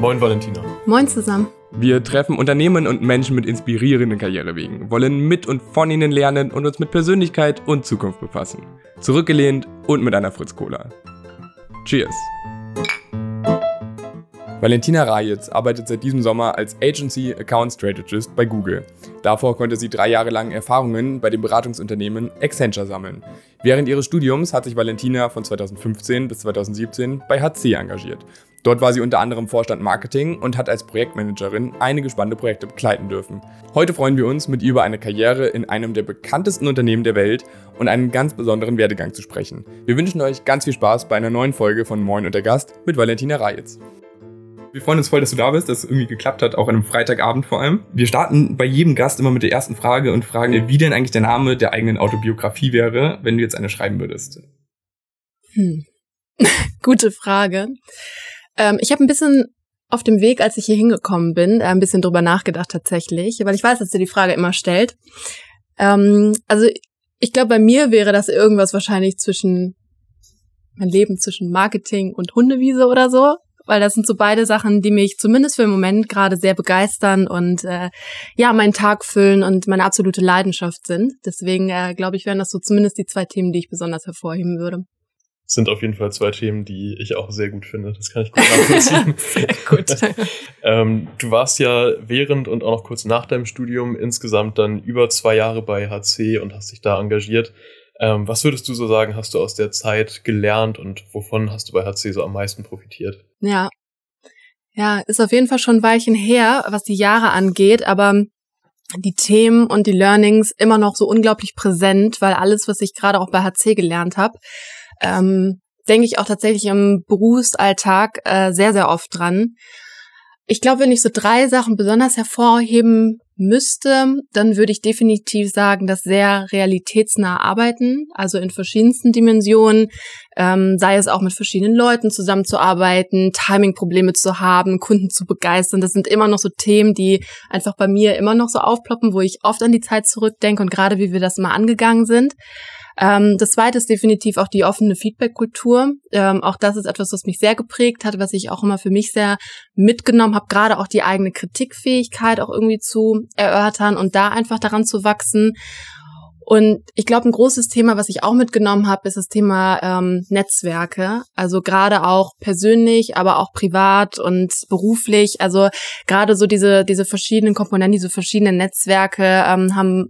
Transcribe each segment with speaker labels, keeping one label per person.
Speaker 1: Moin Valentina.
Speaker 2: Moin zusammen.
Speaker 3: Wir treffen Unternehmen und Menschen mit inspirierenden Karrierewegen, wollen mit und von ihnen lernen und uns mit Persönlichkeit und Zukunft befassen. Zurückgelehnt und mit einer Fritz Cola. Cheers! Valentina Rajitz arbeitet seit diesem Sommer als Agency Account Strategist bei Google. Davor konnte sie drei Jahre lang Erfahrungen bei dem Beratungsunternehmen Accenture sammeln. Während ihres Studiums hat sich Valentina von 2015 bis 2017 bei HC engagiert. Dort war sie unter anderem Vorstand Marketing und hat als Projektmanagerin einige spannende Projekte begleiten dürfen. Heute freuen wir uns, mit ihr über eine Karriere in einem der bekanntesten Unternehmen der Welt und einen ganz besonderen Werdegang zu sprechen. Wir wünschen euch ganz viel Spaß bei einer neuen Folge von Moin und der Gast mit Valentina Rajitz. Wir freuen uns voll, dass du da bist, dass es irgendwie geklappt hat, auch an einem Freitagabend vor allem. Wir starten bei jedem Gast immer mit der ersten Frage und fragen, wie denn eigentlich der Name der eigenen Autobiografie wäre, wenn du jetzt eine schreiben würdest.
Speaker 2: Hm. Gute Frage. Ähm, ich habe ein bisschen auf dem Weg, als ich hier hingekommen bin, äh, ein bisschen drüber nachgedacht tatsächlich, weil ich weiß, dass ihr die Frage immer stellt. Ähm, also ich glaube, bei mir wäre das irgendwas wahrscheinlich zwischen mein Leben zwischen Marketing und Hundewiese oder so weil das sind so beide Sachen, die mich zumindest für den Moment gerade sehr begeistern und äh, ja, meinen Tag füllen und meine absolute Leidenschaft sind. Deswegen äh, glaube ich, wären das so zumindest die zwei Themen, die ich besonders hervorheben würde.
Speaker 1: Sind auf jeden Fall zwei Themen, die ich auch sehr gut finde. Das kann ich gut nachvollziehen.
Speaker 2: sehr gut.
Speaker 1: ähm, du warst ja während und auch noch kurz nach deinem Studium insgesamt dann über zwei Jahre bei HC und hast dich da engagiert. Ähm, was würdest du so sagen, hast du aus der Zeit gelernt und wovon hast du bei HC so am meisten profitiert?
Speaker 2: Ja. Ja, ist auf jeden Fall schon ein Weilchen her, was die Jahre angeht, aber die Themen und die Learnings immer noch so unglaublich präsent, weil alles, was ich gerade auch bei HC gelernt habe, ähm, denke ich auch tatsächlich im Berufsalltag äh, sehr, sehr oft dran. Ich glaube, wenn ich so drei Sachen besonders hervorheben müsste, dann würde ich definitiv sagen, dass sehr realitätsnah arbeiten, also in verschiedensten Dimensionen, ähm, sei es auch mit verschiedenen Leuten zusammenzuarbeiten, Timing-Probleme zu haben, Kunden zu begeistern. Das sind immer noch so Themen, die einfach bei mir immer noch so aufploppen, wo ich oft an die Zeit zurückdenke und gerade wie wir das mal angegangen sind. Ähm, das zweite ist definitiv auch die offene Feedback-Kultur. Ähm, auch das ist etwas, was mich sehr geprägt hat, was ich auch immer für mich sehr mitgenommen habe, gerade auch die eigene Kritikfähigkeit auch irgendwie zu erörtern und da einfach daran zu wachsen. Und ich glaube, ein großes Thema, was ich auch mitgenommen habe, ist das Thema ähm, Netzwerke. Also gerade auch persönlich, aber auch privat und beruflich. Also gerade so diese diese verschiedenen Komponenten, diese verschiedenen Netzwerke ähm, haben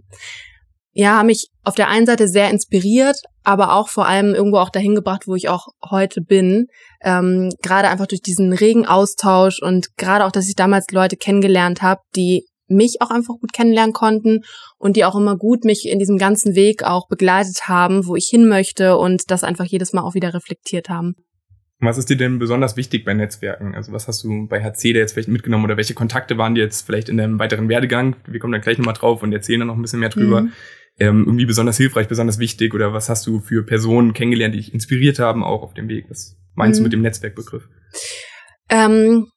Speaker 2: ja, haben mich auf der einen Seite sehr inspiriert, aber auch vor allem irgendwo auch dahin gebracht, wo ich auch heute bin. Ähm, gerade einfach durch diesen regen Austausch und gerade auch, dass ich damals Leute kennengelernt habe, die mich auch einfach gut kennenlernen konnten und die auch immer gut mich in diesem ganzen Weg auch begleitet haben, wo ich hin möchte und das einfach jedes Mal auch wieder reflektiert haben.
Speaker 3: Was ist dir denn besonders wichtig bei Netzwerken? Also was hast du bei HC da jetzt vielleicht mitgenommen oder welche Kontakte waren dir jetzt vielleicht in deinem weiteren Werdegang? Wir kommen da gleich nochmal drauf und erzählen dann noch ein bisschen mehr drüber. Mhm ähm, irgendwie besonders hilfreich, besonders wichtig oder was hast du für Personen kennengelernt, die dich inspiriert haben, auch auf dem Weg? Was meinst mhm. du mit dem Netzwerkbegriff?
Speaker 2: Ähm,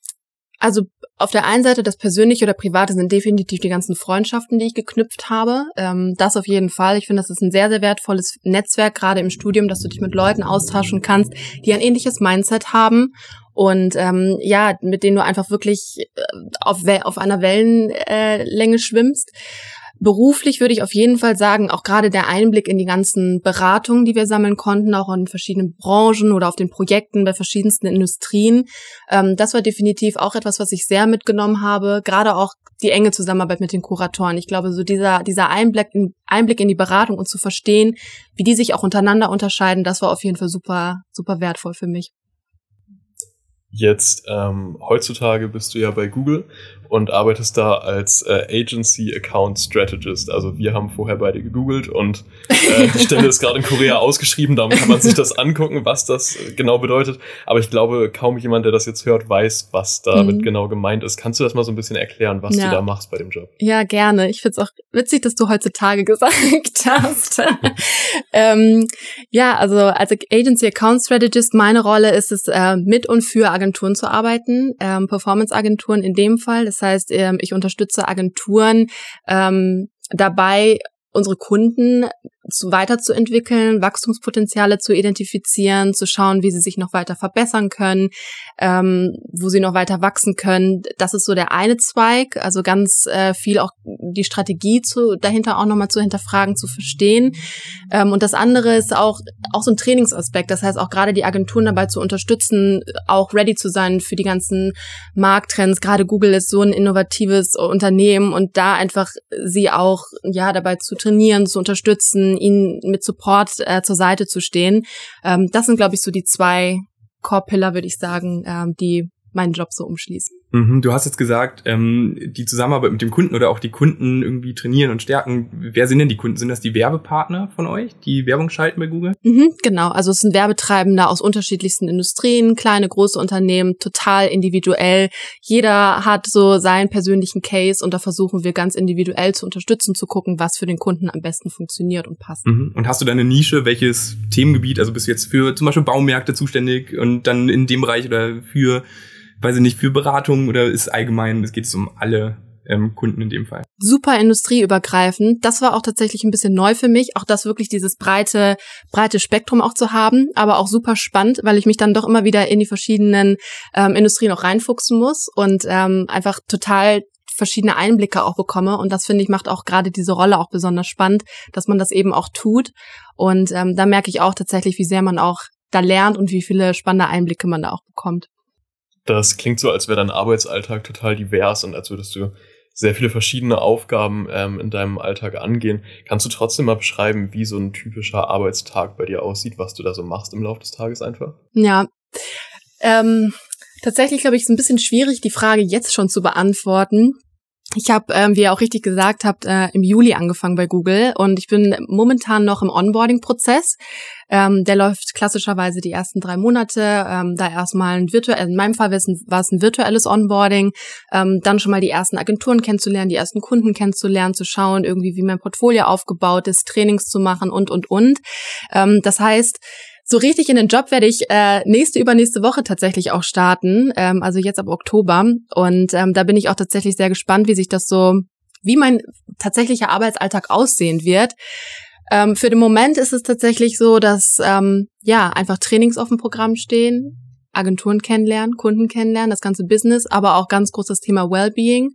Speaker 2: also auf der einen Seite das Persönliche oder Private sind definitiv die ganzen Freundschaften, die ich geknüpft habe. Ähm, das auf jeden Fall. Ich finde, das ist ein sehr, sehr wertvolles Netzwerk, gerade im Studium, dass du dich mit Leuten austauschen kannst, die ein ähnliches Mindset haben und ähm, ja, mit denen du einfach wirklich äh, auf, auf einer Wellenlänge schwimmst. Beruflich würde ich auf jeden Fall sagen, auch gerade der Einblick in die ganzen Beratungen, die wir sammeln konnten, auch in verschiedenen Branchen oder auf den Projekten bei verschiedensten Industrien, ähm, das war definitiv auch etwas, was ich sehr mitgenommen habe. Gerade auch die enge Zusammenarbeit mit den Kuratoren. Ich glaube, so dieser, dieser Einblick in, Einblick in die Beratung und zu verstehen, wie die sich auch untereinander unterscheiden, das war auf jeden Fall super, super wertvoll für mich.
Speaker 1: Jetzt ähm, heutzutage bist du ja bei Google und arbeitest da als äh, Agency Account Strategist. Also wir haben vorher beide gegoogelt und äh, die Stelle ist gerade in Korea ausgeschrieben, darum kann man sich das angucken, was das genau bedeutet. Aber ich glaube, kaum jemand, der das jetzt hört, weiß, was damit mhm. genau gemeint ist. Kannst du das mal so ein bisschen erklären, was ja. du da machst bei dem Job?
Speaker 2: Ja, gerne. Ich find's auch witzig, dass du heutzutage gesagt hast. ähm, ja, also als Agency Account Strategist, meine Rolle ist es, äh, mit und für Agenturen zu arbeiten, ähm, Performance-Agenturen in dem Fall. Das heißt, ähm, ich unterstütze Agenturen ähm, dabei, unsere Kunden zu weiterzuentwickeln, Wachstumspotenziale zu identifizieren, zu schauen, wie sie sich noch weiter verbessern können, ähm, wo sie noch weiter wachsen können. Das ist so der eine Zweig, also ganz äh, viel auch die Strategie zu, dahinter auch nochmal zu hinterfragen, zu verstehen. Ähm, und das andere ist auch, auch so ein Trainingsaspekt. Das heißt auch gerade die Agenturen dabei zu unterstützen, auch ready zu sein für die ganzen Markttrends. Gerade Google ist so ein innovatives Unternehmen und da einfach sie auch, ja, dabei zu trainieren, zu unterstützen, ihnen mit Support äh, zur Seite zu stehen. Ähm, das sind, glaube ich, so die zwei Core-Pillar, würde ich sagen, ähm, die meinen Job so umschließen.
Speaker 3: Mhm, du hast jetzt gesagt, ähm, die Zusammenarbeit mit dem Kunden oder auch die Kunden irgendwie trainieren und stärken. Wer sind denn die Kunden? Sind das die Werbepartner von euch, die Werbung schalten bei Google?
Speaker 2: Mhm, genau, also es sind Werbetreibende aus unterschiedlichsten Industrien, kleine, große Unternehmen, total individuell. Jeder hat so seinen persönlichen Case und da versuchen wir ganz individuell zu unterstützen, zu gucken, was für den Kunden am besten funktioniert und passt.
Speaker 3: Mhm. Und hast du da eine Nische, welches Themengebiet, also bist du jetzt für zum Beispiel Baumärkte zuständig und dann in dem Bereich oder für weiß ich nicht, für Beratung oder ist allgemein, es geht um alle ähm, Kunden in dem Fall.
Speaker 2: Super industrieübergreifend. Das war auch tatsächlich ein bisschen neu für mich, auch das wirklich dieses breite, breite Spektrum auch zu haben, aber auch super spannend, weil ich mich dann doch immer wieder in die verschiedenen ähm, Industrien auch reinfuchsen muss und ähm, einfach total verschiedene Einblicke auch bekomme. Und das finde ich macht auch gerade diese Rolle auch besonders spannend, dass man das eben auch tut. Und ähm, da merke ich auch tatsächlich, wie sehr man auch da lernt und wie viele spannende Einblicke man da auch bekommt.
Speaker 1: Das klingt so, als wäre dein Arbeitsalltag total divers und als würdest du sehr viele verschiedene Aufgaben ähm, in deinem Alltag angehen. Kannst du trotzdem mal beschreiben, wie so ein typischer Arbeitstag bei dir aussieht, was du da so machst im Laufe des Tages einfach?
Speaker 2: Ja. Ähm, tatsächlich, glaube ich, ist ein bisschen schwierig, die Frage jetzt schon zu beantworten. Ich habe, ähm, wie ihr auch richtig gesagt habt, äh, im Juli angefangen bei Google und ich bin momentan noch im Onboarding-Prozess. Ähm, der läuft klassischerweise die ersten drei Monate. Ähm, da erstmal ein virtuell, in meinem Fall war es ein, virtuelles Onboarding, ähm, dann schon mal die ersten Agenturen kennenzulernen, die ersten Kunden kennenzulernen, zu schauen, irgendwie wie mein Portfolio aufgebaut ist, Trainings zu machen und und und. Ähm, das heißt, so richtig in den Job werde ich äh, nächste, übernächste Woche tatsächlich auch starten, ähm, also jetzt ab Oktober. Und ähm, da bin ich auch tatsächlich sehr gespannt, wie sich das so, wie mein tatsächlicher Arbeitsalltag aussehen wird. Ähm, für den Moment ist es tatsächlich so, dass ähm, ja einfach Trainings auf dem Programm stehen, Agenturen kennenlernen, Kunden kennenlernen, das ganze Business, aber auch ganz großes Thema Wellbeing.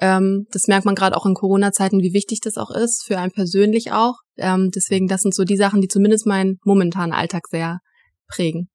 Speaker 2: Ähm, das merkt man gerade auch in Corona-Zeiten, wie wichtig das auch ist, für einen persönlich auch. Ähm, deswegen, das sind so die Sachen, die zumindest meinen momentanen Alltag sehr prägen.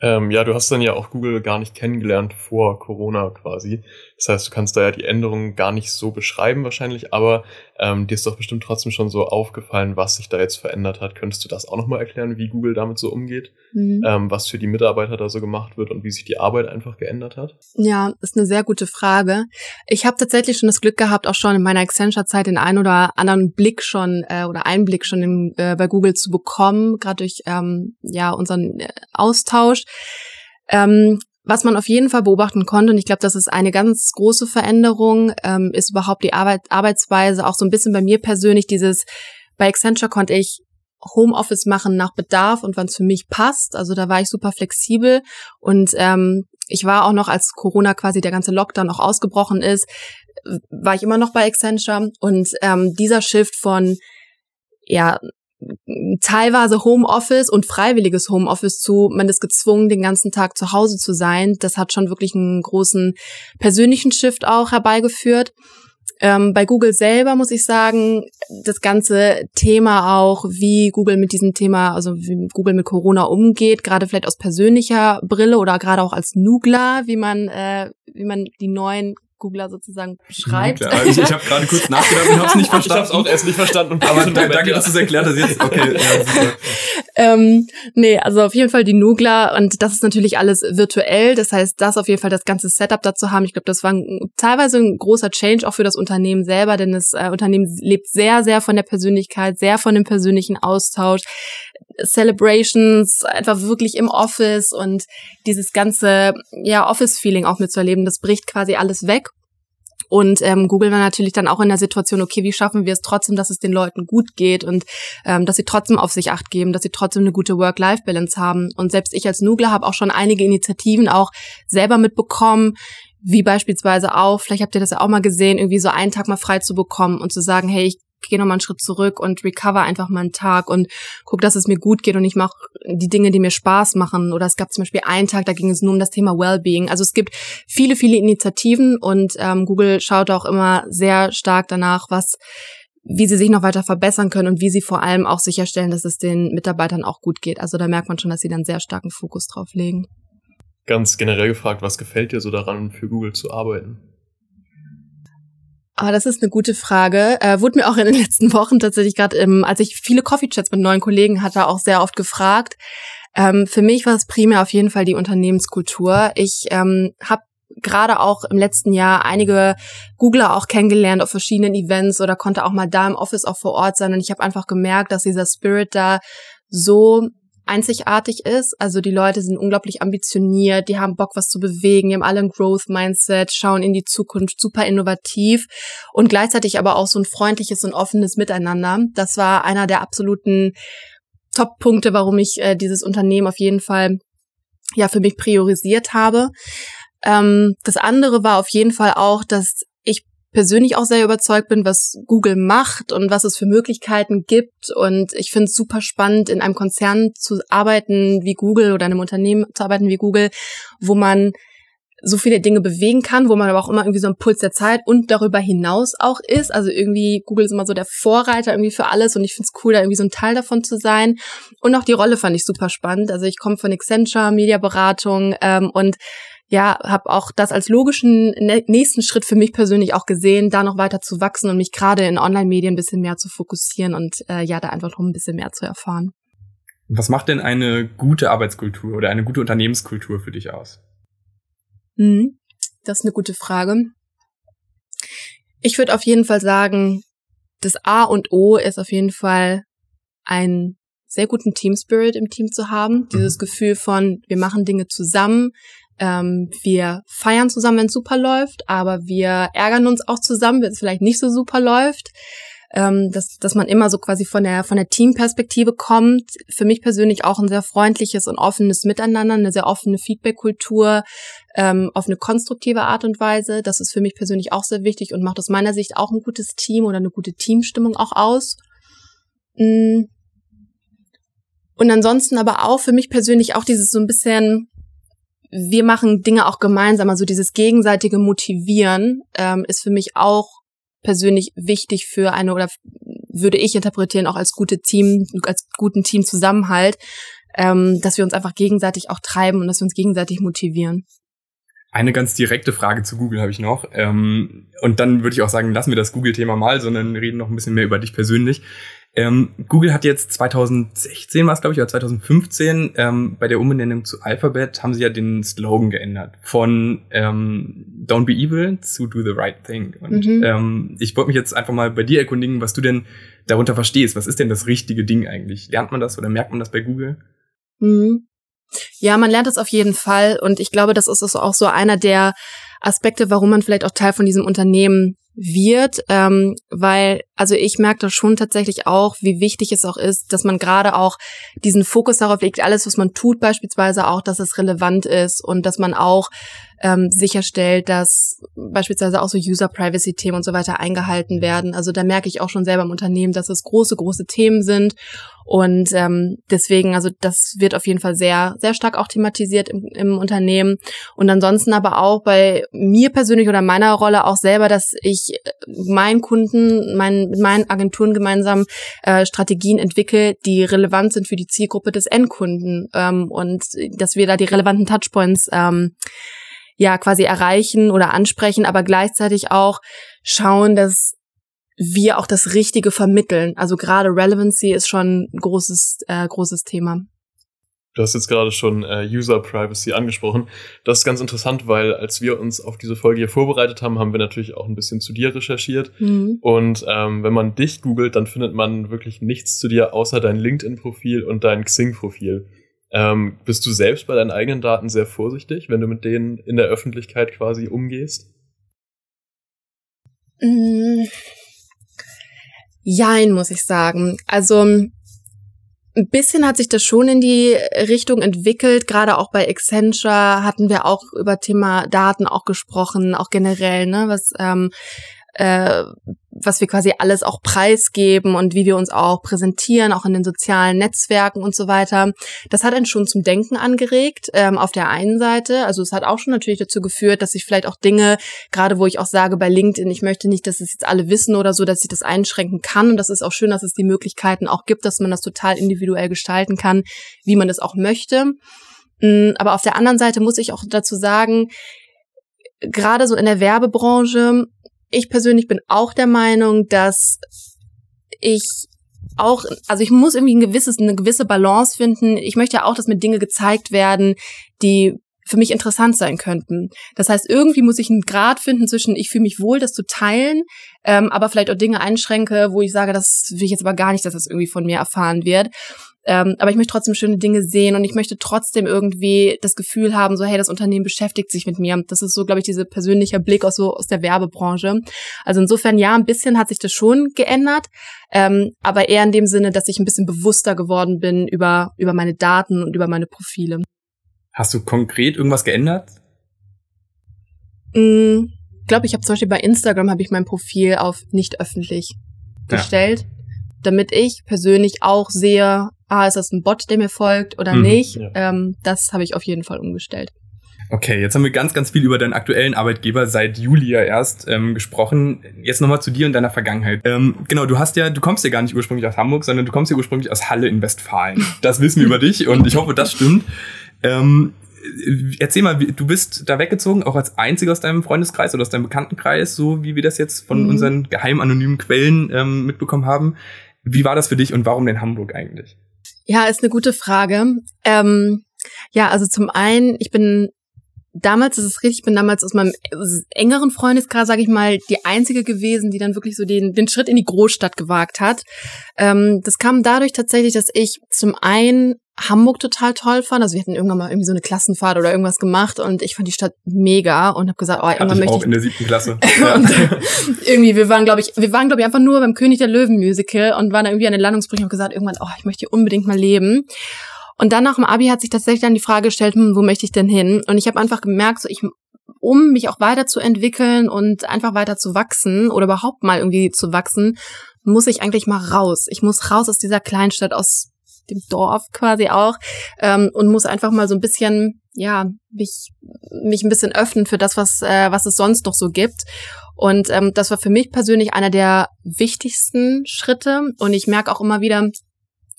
Speaker 1: Ähm, ja, du hast dann ja auch Google gar nicht kennengelernt vor Corona quasi. Das heißt, du kannst da ja die Änderungen gar nicht so beschreiben wahrscheinlich, aber ähm, dir ist doch bestimmt trotzdem schon so aufgefallen, was sich da jetzt verändert hat. Könntest du das auch nochmal erklären, wie Google damit so umgeht? Mhm. Ähm, was für die Mitarbeiter da so gemacht wird und wie sich die Arbeit einfach geändert hat?
Speaker 2: Ja, ist eine sehr gute Frage. Ich habe tatsächlich schon das Glück gehabt, auch schon in meiner Accenture-Zeit den einen oder anderen Blick schon äh, oder Einblick schon im, äh, bei Google zu bekommen, gerade durch ähm, ja unseren äh, Austausch. Ähm, was man auf jeden Fall beobachten konnte, und ich glaube, das ist eine ganz große Veränderung, ähm, ist überhaupt die Arbeit, Arbeitsweise, auch so ein bisschen bei mir persönlich, dieses, bei Accenture konnte ich Homeoffice machen nach Bedarf und wann es für mich passt. Also da war ich super flexibel und ähm, ich war auch noch, als Corona quasi der ganze Lockdown auch ausgebrochen ist, war ich immer noch bei Accenture und ähm, dieser Shift von ja teilweise Homeoffice und freiwilliges Homeoffice zu, man ist gezwungen, den ganzen Tag zu Hause zu sein. Das hat schon wirklich einen großen persönlichen Shift auch herbeigeführt. Ähm, bei Google selber muss ich sagen, das ganze Thema auch, wie Google mit diesem Thema, also wie Google mit Corona umgeht, gerade vielleicht aus persönlicher Brille oder gerade auch als Nugler, wie man, äh, wie man die neuen Googler sozusagen beschreibt. Ja,
Speaker 3: ich, ich habe gerade kurz nachgedacht und habe es nicht verstanden.
Speaker 1: Ich habe auch erst nicht verstanden.
Speaker 3: Aber da, danke, dass du es erklärt hast jetzt. Okay, ja, super.
Speaker 2: ähm, nee, also auf jeden Fall die Nugler und das ist natürlich alles virtuell. Das heißt, das auf jeden Fall das ganze Setup dazu haben. Ich glaube, das war ein, teilweise ein großer Change auch für das Unternehmen selber, denn das äh, Unternehmen lebt sehr, sehr von der Persönlichkeit, sehr von dem persönlichen Austausch. Celebrations, einfach wirklich im Office und dieses ganze ja Office-Feeling auch mitzuerleben, das bricht quasi alles weg. Und ähm, Google war natürlich dann auch in der Situation, okay, wie schaffen wir es trotzdem, dass es den Leuten gut geht und ähm, dass sie trotzdem auf sich acht geben, dass sie trotzdem eine gute Work-Life-Balance haben. Und selbst ich als Nugler habe auch schon einige Initiativen auch selber mitbekommen, wie beispielsweise auch, vielleicht habt ihr das ja auch mal gesehen, irgendwie so einen Tag mal frei zu bekommen und zu sagen, hey, ich gehe nochmal einen Schritt zurück und recover einfach mal Tag und guck, dass es mir gut geht und ich mache die Dinge, die mir Spaß machen. Oder es gab zum Beispiel einen Tag, da ging es nur um das Thema Wellbeing. Also es gibt viele, viele Initiativen und ähm, Google schaut auch immer sehr stark danach, was wie sie sich noch weiter verbessern können und wie sie vor allem auch sicherstellen, dass es den Mitarbeitern auch gut geht. Also da merkt man schon, dass sie dann sehr starken Fokus drauf legen.
Speaker 1: Ganz generell gefragt, was gefällt dir so daran, für Google zu arbeiten?
Speaker 2: Ah, das ist eine gute Frage. Äh, wurde mir auch in den letzten Wochen tatsächlich gerade, ähm, als ich viele Coffee-Chats mit neuen Kollegen hatte, auch sehr oft gefragt. Ähm, für mich war es primär auf jeden Fall die Unternehmenskultur. Ich ähm, habe gerade auch im letzten Jahr einige Googler auch kennengelernt auf verschiedenen Events oder konnte auch mal da im Office auch vor Ort sein. Und ich habe einfach gemerkt, dass dieser Spirit da so einzigartig ist. Also die Leute sind unglaublich ambitioniert, die haben Bock, was zu bewegen, die haben alle ein Growth-Mindset, schauen in die Zukunft, super innovativ und gleichzeitig aber auch so ein freundliches und offenes Miteinander. Das war einer der absoluten Top-Punkte, warum ich äh, dieses Unternehmen auf jeden Fall ja für mich priorisiert habe. Ähm, das andere war auf jeden Fall auch, dass persönlich auch sehr überzeugt bin, was Google macht und was es für Möglichkeiten gibt. Und ich finde es super spannend, in einem Konzern zu arbeiten wie Google oder einem Unternehmen zu arbeiten wie Google, wo man so viele Dinge bewegen kann, wo man aber auch immer irgendwie so ein Puls der Zeit und darüber hinaus auch ist. Also irgendwie Google ist immer so der Vorreiter irgendwie für alles und ich finde es cool, da irgendwie so ein Teil davon zu sein. Und auch die Rolle fand ich super spannend. Also ich komme von Accenture, Mediaberatung ähm, und ja, habe auch das als logischen nächsten Schritt für mich persönlich auch gesehen, da noch weiter zu wachsen und mich gerade in Online-Medien ein bisschen mehr zu fokussieren und äh, ja, da einfach noch ein bisschen mehr zu erfahren.
Speaker 3: Was macht denn eine gute Arbeitskultur oder eine gute Unternehmenskultur für dich aus?
Speaker 2: Mhm, das ist eine gute Frage. Ich würde auf jeden Fall sagen, das A und O ist auf jeden Fall einen sehr guten Team Spirit im Team zu haben. Dieses mhm. Gefühl von, wir machen Dinge zusammen, ähm, wir feiern zusammen, wenn es super läuft, aber wir ärgern uns auch zusammen, wenn es vielleicht nicht so super läuft. Ähm, dass, dass man immer so quasi von der, von der Teamperspektive kommt. Für mich persönlich auch ein sehr freundliches und offenes Miteinander, eine sehr offene Feedbackkultur ähm, auf eine konstruktive Art und Weise. Das ist für mich persönlich auch sehr wichtig und macht aus meiner Sicht auch ein gutes Team oder eine gute Teamstimmung auch aus. Mm. Und ansonsten aber auch für mich persönlich auch dieses so ein bisschen wir machen Dinge auch gemeinsam. Also dieses gegenseitige Motivieren ähm, ist für mich auch persönlich wichtig für eine oder würde ich interpretieren auch als gute Team, als guten Teamzusammenhalt, ähm, dass wir uns einfach gegenseitig auch treiben und dass wir uns gegenseitig motivieren.
Speaker 3: Eine ganz direkte Frage zu Google habe ich noch. Ähm, und dann würde ich auch sagen, lassen wir das Google-Thema mal, sondern reden noch ein bisschen mehr über dich persönlich. Ähm, Google hat jetzt 2016 war es, glaube ich, oder 2015 ähm, bei der Umbenennung zu Alphabet haben sie ja den Slogan geändert von ähm, Don't be evil zu Do the right thing. Und mhm. ähm, ich wollte mich jetzt einfach mal bei dir erkundigen, was du denn darunter verstehst. Was ist denn das richtige Ding eigentlich? Lernt man das oder merkt man das bei Google?
Speaker 2: Mhm. Ja, man lernt es auf jeden Fall und ich glaube, das ist auch so einer der Aspekte, warum man vielleicht auch Teil von diesem Unternehmen wird, ähm, weil also ich merke da schon tatsächlich auch, wie wichtig es auch ist, dass man gerade auch diesen Fokus darauf legt, alles, was man tut, beispielsweise auch, dass es relevant ist und dass man auch ähm, sicherstellt, dass beispielsweise auch so User-Privacy-Themen und so weiter eingehalten werden. Also da merke ich auch schon selber im Unternehmen, dass es große, große Themen sind und ähm, deswegen, also das wird auf jeden Fall sehr, sehr stark auch thematisiert im, im Unternehmen. Und ansonsten aber auch bei mir persönlich oder meiner Rolle auch selber, dass ich äh, meinen Kunden, meinen, mit meinen Agenturen gemeinsam äh, Strategien entwickle, die relevant sind für die Zielgruppe des Endkunden ähm, und dass wir da die relevanten Touchpoints ähm, ja quasi erreichen oder ansprechen, aber gleichzeitig auch schauen, dass wir auch das Richtige vermitteln. Also gerade Relevancy ist schon ein großes, äh, großes Thema.
Speaker 1: Du hast jetzt gerade schon äh, User Privacy angesprochen. Das ist ganz interessant, weil als wir uns auf diese Folge hier vorbereitet haben, haben wir natürlich auch ein bisschen zu dir recherchiert. Mhm. Und ähm, wenn man dich googelt, dann findet man wirklich nichts zu dir außer dein LinkedIn-Profil und dein Xing-Profil. Ähm, bist du selbst bei deinen eigenen Daten sehr vorsichtig, wenn du mit denen in der Öffentlichkeit quasi umgehst?
Speaker 2: Mhm. Jein, muss ich sagen. Also ein bisschen hat sich das schon in die Richtung entwickelt. Gerade auch bei Accenture hatten wir auch über Thema Daten auch gesprochen, auch generell, ne, was ähm, äh, was wir quasi alles auch preisgeben und wie wir uns auch präsentieren, auch in den sozialen Netzwerken und so weiter. Das hat einen schon zum Denken angeregt, ähm, auf der einen Seite. Also es hat auch schon natürlich dazu geführt, dass ich vielleicht auch Dinge, gerade wo ich auch sage bei LinkedIn, ich möchte nicht, dass es jetzt alle wissen oder so, dass ich das einschränken kann. Und das ist auch schön, dass es die Möglichkeiten auch gibt, dass man das total individuell gestalten kann, wie man das auch möchte. Mm, aber auf der anderen Seite muss ich auch dazu sagen, gerade so in der Werbebranche ich persönlich bin auch der Meinung, dass ich auch, also ich muss irgendwie ein gewisses, eine gewisse Balance finden. Ich möchte ja auch, dass mir Dinge gezeigt werden, die für mich interessant sein könnten. Das heißt, irgendwie muss ich einen Grad finden zwischen, ich fühle mich wohl, das zu teilen, ähm, aber vielleicht auch Dinge einschränke, wo ich sage, das will ich jetzt aber gar nicht, dass das irgendwie von mir erfahren wird. Ähm, aber ich möchte trotzdem schöne Dinge sehen und ich möchte trotzdem irgendwie das Gefühl haben, so hey, das Unternehmen beschäftigt sich mit mir. Das ist so, glaube ich, dieser persönliche Blick aus so aus der Werbebranche. Also insofern ja, ein bisschen hat sich das schon geändert, ähm, aber eher in dem Sinne, dass ich ein bisschen bewusster geworden bin über über meine Daten und über meine Profile.
Speaker 3: Hast du konkret irgendwas geändert?
Speaker 2: Mm, ich glaube, ich habe zum Beispiel bei Instagram habe ich mein Profil auf nicht öffentlich gestellt, ja. Damit ich persönlich auch sehe, ah, ist das ein Bot, der mir folgt oder mhm, nicht. Ja. Ähm, das habe ich auf jeden Fall umgestellt.
Speaker 3: Okay, jetzt haben wir ganz, ganz viel über deinen aktuellen Arbeitgeber seit Juli ja erst ähm, gesprochen. Jetzt nochmal zu dir und deiner Vergangenheit. Ähm, genau, du hast ja, du kommst ja gar nicht ursprünglich aus Hamburg, sondern du kommst ja ursprünglich aus Halle in Westfalen. Das wissen wir über dich und ich hoffe, das stimmt. Ähm, erzähl mal, du bist da weggezogen, auch als einziger aus deinem Freundeskreis oder aus deinem Bekanntenkreis, so wie wir das jetzt von mhm. unseren geheim anonymen Quellen ähm, mitbekommen haben. Wie war das für dich und warum denn Hamburg eigentlich?
Speaker 2: Ja, ist eine gute Frage. Ähm, ja, also zum einen, ich bin damals, das ist richtig, ich bin damals aus meinem engeren Freundeskreis, sage ich mal, die einzige gewesen, die dann wirklich so den, den Schritt in die Großstadt gewagt hat. Ähm, das kam dadurch tatsächlich, dass ich zum einen Hamburg total toll fand. Also wir hatten irgendwann mal irgendwie so eine Klassenfahrt oder irgendwas gemacht und ich fand die Stadt mega und habe gesagt, oh, irgendwann
Speaker 3: Hatte
Speaker 2: ich möchte
Speaker 3: auch ich in der siebten Klasse.
Speaker 2: und irgendwie, wir waren, glaube ich, wir waren, glaube ich, einfach nur beim König der Löwen Musical und waren da irgendwie an den Landungsbrüchen und gesagt, irgendwann, oh, ich möchte hier unbedingt mal leben. Und dann nach dem Abi hat sich tatsächlich dann die Frage gestellt, hm, wo möchte ich denn hin? Und ich habe einfach gemerkt, so ich um mich auch weiterzuentwickeln und einfach weiter zu wachsen oder überhaupt mal irgendwie zu wachsen, muss ich eigentlich mal raus. Ich muss raus aus dieser Kleinstadt, aus dem Dorf quasi auch ähm, und muss einfach mal so ein bisschen, ja, mich, mich ein bisschen öffnen für das, was, äh, was es sonst noch so gibt. Und ähm, das war für mich persönlich einer der wichtigsten Schritte. Und ich merke auch immer wieder,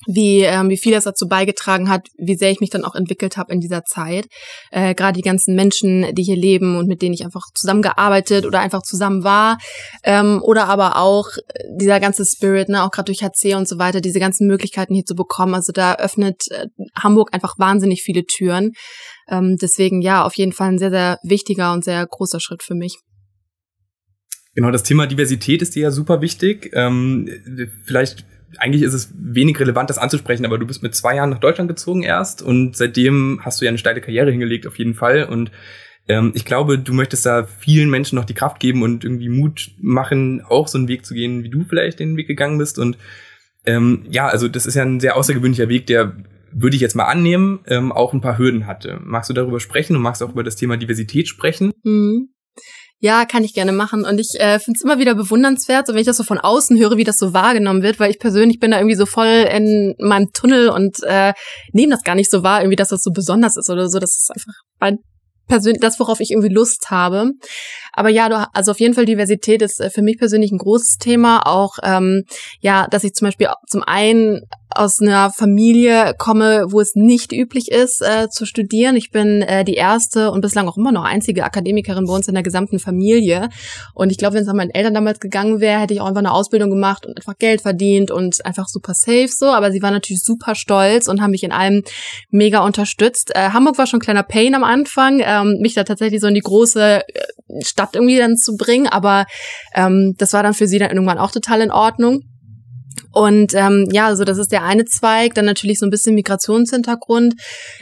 Speaker 2: wie, ähm, wie viel das dazu beigetragen hat, wie sehr ich mich dann auch entwickelt habe in dieser Zeit. Äh, Gerade die ganzen Menschen, die hier leben und mit denen ich einfach zusammengearbeitet oder einfach zusammen war. Ähm, oder aber auch dieser ganze Spirit, ne, auch gerade durch HC und so weiter, diese ganzen Möglichkeiten hier zu bekommen. Also da öffnet äh, Hamburg einfach wahnsinnig viele Türen. Ähm, deswegen ja, auf jeden Fall ein sehr, sehr wichtiger und sehr großer Schritt für mich.
Speaker 3: Genau, das Thema Diversität ist dir ja super wichtig. Ähm, vielleicht eigentlich ist es wenig relevant, das anzusprechen, aber du bist mit zwei Jahren nach Deutschland gezogen erst und seitdem hast du ja eine steile Karriere hingelegt auf jeden Fall und ähm, ich glaube, du möchtest da vielen Menschen noch die Kraft geben und irgendwie Mut machen, auch so einen Weg zu gehen, wie du vielleicht den Weg gegangen bist und ähm, ja, also das ist ja ein sehr außergewöhnlicher Weg, der würde ich jetzt mal annehmen, ähm, auch ein paar Hürden hatte. Magst du darüber sprechen und magst auch über das Thema Diversität sprechen?
Speaker 2: Mhm. Ja, kann ich gerne machen. Und ich äh, finde es immer wieder bewundernswert, so wenn ich das so von außen höre, wie das so wahrgenommen wird, weil ich persönlich bin da irgendwie so voll in meinem Tunnel und äh, nehme das gar nicht so wahr, irgendwie, dass das so besonders ist oder so. Das ist einfach mein persönlich das, worauf ich irgendwie Lust habe. Aber ja, du, also auf jeden Fall Diversität ist äh, für mich persönlich ein großes Thema. Auch ähm, ja, dass ich zum Beispiel zum einen aus einer Familie komme, wo es nicht üblich ist, äh, zu studieren. Ich bin äh, die erste und bislang auch immer noch einzige Akademikerin bei uns in der gesamten Familie. Und ich glaube, wenn es an meinen Eltern damals gegangen wäre, hätte ich auch einfach eine Ausbildung gemacht und einfach Geld verdient und einfach super safe so. Aber sie waren natürlich super stolz und haben mich in allem mega unterstützt. Äh, Hamburg war schon ein kleiner Pain am Anfang, ähm, mich da tatsächlich so in die große äh, Stadt irgendwie dann zu bringen. Aber ähm, das war dann für sie dann irgendwann auch total in Ordnung. Und ähm, ja, also das ist der eine Zweig. Dann natürlich so ein bisschen Migrationshintergrund.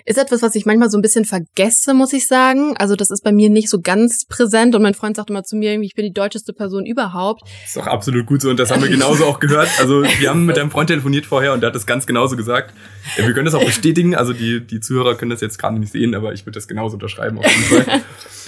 Speaker 2: Ist etwas, was ich manchmal so ein bisschen vergesse, muss ich sagen. Also das ist bei mir nicht so ganz präsent. Und mein Freund sagt immer zu mir, ich bin die deutscheste Person überhaupt.
Speaker 3: Das ist auch absolut gut so. Und das haben wir genauso auch gehört. Also wir haben mit deinem Freund telefoniert vorher und der hat das ganz genauso gesagt. Ja, wir können das auch bestätigen. Also die, die Zuhörer können das jetzt gerade nicht sehen, aber ich würde das genauso unterschreiben auf jeden Fall.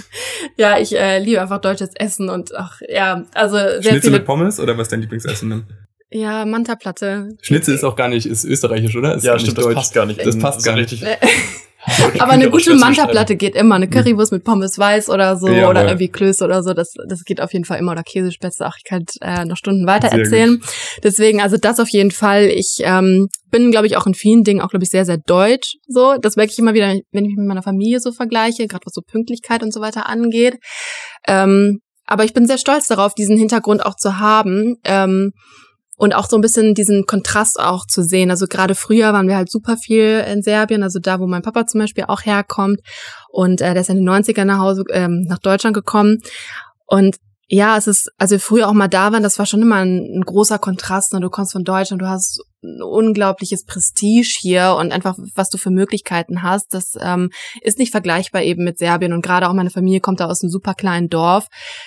Speaker 2: ja, ich äh, liebe einfach deutsches Essen und ach ja, also sehr
Speaker 3: Schnitzel
Speaker 2: viele,
Speaker 3: mit Pommes oder was ist dein Lieblingsessen?
Speaker 2: Ja, Manta-Platte.
Speaker 3: Schnitzel ist auch gar nicht, ist österreichisch, oder? Ist
Speaker 1: ja,
Speaker 3: gar nicht
Speaker 1: stimmt, das
Speaker 3: deutsch.
Speaker 1: passt gar nicht.
Speaker 3: Das passt
Speaker 1: ist
Speaker 3: gar
Speaker 1: richtig.
Speaker 2: Aber eine gute Manta-Platte geht immer. Eine Currywurst mit Pommes weiß oder so
Speaker 3: Jawohl.
Speaker 2: oder irgendwie Klöße oder so. Das, das geht auf jeden Fall immer. Oder Käsespätzle. Ach, ich kann äh, noch Stunden weiter erzählen. Deswegen, also das auf jeden Fall. Ich ähm, bin, glaube ich, auch in vielen Dingen auch, glaube ich, sehr, sehr deutsch. So, das merke ich immer wieder, wenn ich mich mit meiner Familie so vergleiche, gerade was so Pünktlichkeit und so weiter angeht. Ähm, aber ich bin sehr stolz darauf, diesen Hintergrund auch zu haben. Ähm, und auch so ein bisschen diesen Kontrast auch zu sehen. Also gerade früher waren wir halt super viel in Serbien, also da, wo mein Papa zum Beispiel auch herkommt. Und äh, der ist in den 90ern nach Hause, ähm, nach Deutschland gekommen. Und ja, es ist, also früher auch mal da waren, das war schon immer ein, ein großer Kontrast. Ne? Du kommst von Deutschland, du hast unglaubliches Prestige hier und einfach, was du für Möglichkeiten hast, das ähm, ist nicht vergleichbar eben mit Serbien. Und gerade auch meine Familie kommt da aus einem super kleinen Dorf.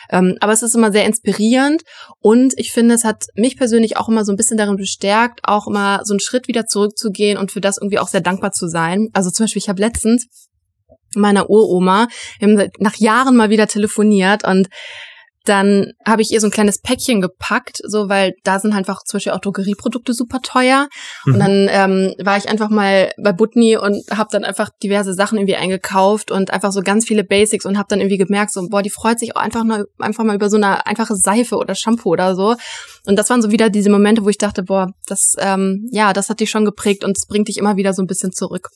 Speaker 2: Ähm, aber es ist immer sehr inspirierend und ich finde, es hat mich persönlich auch immer so ein bisschen darin bestärkt, auch immer so einen Schritt wieder zurückzugehen und für das irgendwie auch sehr dankbar zu sein. Also zum Beispiel, ich habe letztens meiner Uroma, wir haben nach Jahren mal wieder telefoniert und dann habe ich ihr so ein kleines Päckchen gepackt, so weil da sind halt einfach zum Beispiel auch Drogerieprodukte super teuer.
Speaker 3: Mhm.
Speaker 2: Und dann ähm, war ich einfach mal bei Butni und habe dann einfach diverse Sachen irgendwie eingekauft und einfach so ganz viele Basics und habe dann irgendwie gemerkt, so boah, die freut sich auch einfach nur, einfach mal über so eine einfache Seife oder Shampoo oder so. Und das waren so wieder diese Momente, wo ich dachte, boah, das ähm, ja, das hat dich schon geprägt und es bringt dich immer wieder so ein bisschen zurück.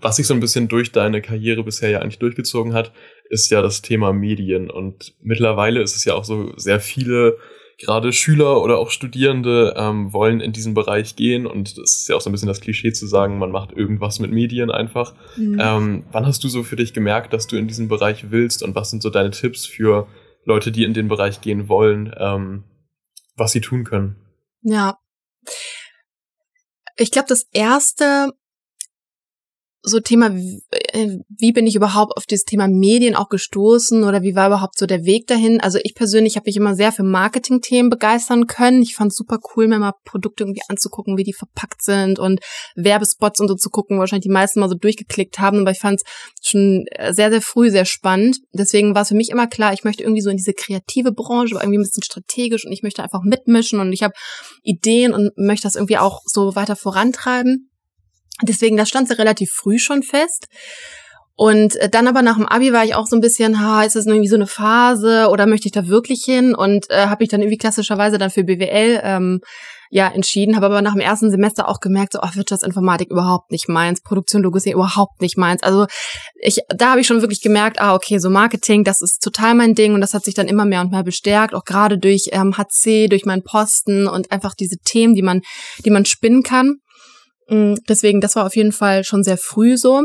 Speaker 1: was sich so ein bisschen durch deine Karriere bisher ja eigentlich durchgezogen hat, ist ja das Thema Medien. Und mittlerweile ist es ja auch so, sehr viele, gerade Schüler oder auch Studierende, ähm, wollen in diesen Bereich gehen. Und das ist ja auch so ein bisschen das Klischee zu sagen, man macht irgendwas mit Medien einfach. Ähm, wann hast du so für dich gemerkt, dass du in diesen Bereich willst? Und was sind so deine Tipps für Leute, die in den Bereich gehen wollen, ähm, was sie tun können?
Speaker 2: Ja. Ich glaube, das erste so Thema, wie, äh, wie bin ich überhaupt auf dieses Thema Medien auch gestoßen oder wie war überhaupt so der Weg dahin? Also ich persönlich habe mich immer sehr für Marketing-Themen begeistern können. Ich fand super cool, mir mal Produkte irgendwie anzugucken, wie die verpackt sind und Werbespots und so zu gucken, wahrscheinlich die meisten mal so durchgeklickt haben, aber ich fand es schon äh, sehr, sehr früh sehr spannend. Deswegen war es für mich immer klar, ich möchte irgendwie so in diese kreative Branche, aber irgendwie ein bisschen strategisch und ich möchte einfach mitmischen und ich habe Ideen und möchte das irgendwie auch so weiter vorantreiben. Deswegen, das stand so relativ früh schon fest. Und äh, dann aber nach dem Abi war ich auch so ein bisschen, ha, ist das irgendwie so eine Phase oder möchte ich da wirklich hin? Und äh, habe ich dann irgendwie klassischerweise dann für BWL ähm, ja entschieden, habe aber nach dem ersten Semester auch gemerkt, so ach, Wirtschaftsinformatik überhaupt nicht meins, Produktion, Logistik überhaupt nicht meins. Also ich, da habe ich schon wirklich gemerkt, ah okay, so Marketing, das ist total mein Ding und das hat sich dann immer mehr und mehr bestärkt, auch gerade durch ähm, HC, durch meinen Posten und einfach diese Themen, die man, die man spinnen kann. Mm, Deswegen, das war auf jeden Fall schon sehr früh so.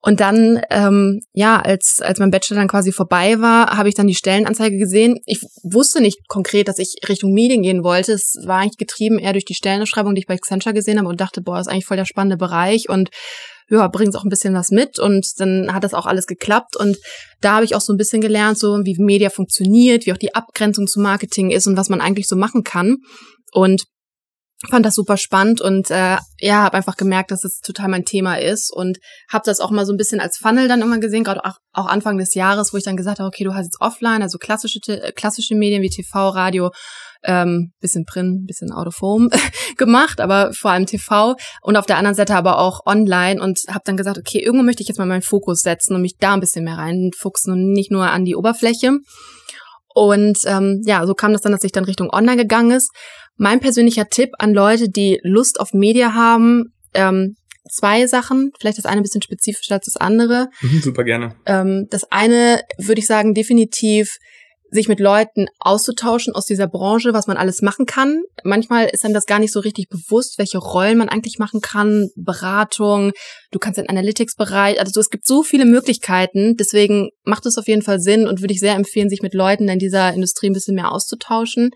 Speaker 2: Und dann, ähm, ja, als, als mein Bachelor dann quasi vorbei war, habe ich dann die Stellenanzeige gesehen. Ich wusste nicht konkret, dass ich Richtung Medien gehen wollte. Es war eigentlich getrieben eher durch die Stellenausschreibung, die ich bei Accenture gesehen habe und dachte, boah, das ist eigentlich voll der spannende Bereich und ja, bringt auch ein bisschen was mit und dann hat das auch alles geklappt und da habe ich auch so ein bisschen gelernt, so wie Media funktioniert, wie auch die Abgrenzung zu Marketing ist und was man eigentlich so machen kann und fand das super spannend und äh, ja, habe einfach gemerkt, dass es total mein Thema ist und habe das auch mal so ein bisschen als Funnel dann immer gesehen, gerade auch, auch Anfang des Jahres, wo ich dann gesagt habe, okay, du hast jetzt offline, also klassische te- klassische Medien wie TV, Radio, ähm, bisschen Print, bisschen Out of Home gemacht, aber vor allem TV und auf der anderen Seite aber auch online und habe dann gesagt, okay, irgendwo möchte ich jetzt mal meinen Fokus setzen und mich da ein bisschen mehr reinfuchsen und nicht nur an die Oberfläche. Und ähm, ja, so kam das dann, dass ich dann Richtung Online gegangen ist. Mein persönlicher Tipp an Leute, die Lust auf Media haben, ähm, zwei Sachen, vielleicht das eine ein bisschen spezifischer als das andere.
Speaker 3: Mhm, super gerne.
Speaker 2: Ähm, das eine würde ich sagen, definitiv sich mit Leuten auszutauschen aus dieser Branche, was man alles machen kann. Manchmal ist einem das gar nicht so richtig bewusst, welche Rollen man eigentlich machen kann. Beratung, du kannst den Analytics-Bereich, also es gibt so viele Möglichkeiten. Deswegen macht es auf jeden Fall Sinn und würde ich sehr empfehlen, sich mit Leuten in dieser Industrie ein bisschen mehr auszutauschen.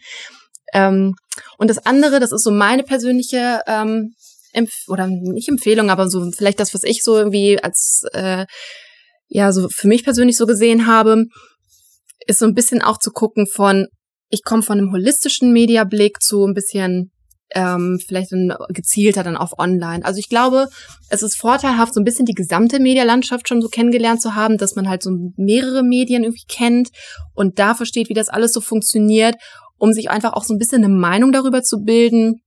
Speaker 2: Ähm, und das andere, das ist so meine persönliche ähm, Empf oder nicht Empfehlung, aber so vielleicht das, was ich so irgendwie als äh, ja so für mich persönlich so gesehen habe, ist so ein bisschen auch zu gucken von, ich komme von einem holistischen Mediablick zu ein bisschen ähm, vielleicht dann gezielter dann auf Online. Also ich glaube, es ist vorteilhaft, so ein bisschen die gesamte Medialandschaft schon so kennengelernt zu haben, dass man halt so mehrere Medien irgendwie kennt und da versteht, wie das alles so funktioniert, um sich einfach auch so ein bisschen eine Meinung darüber zu bilden,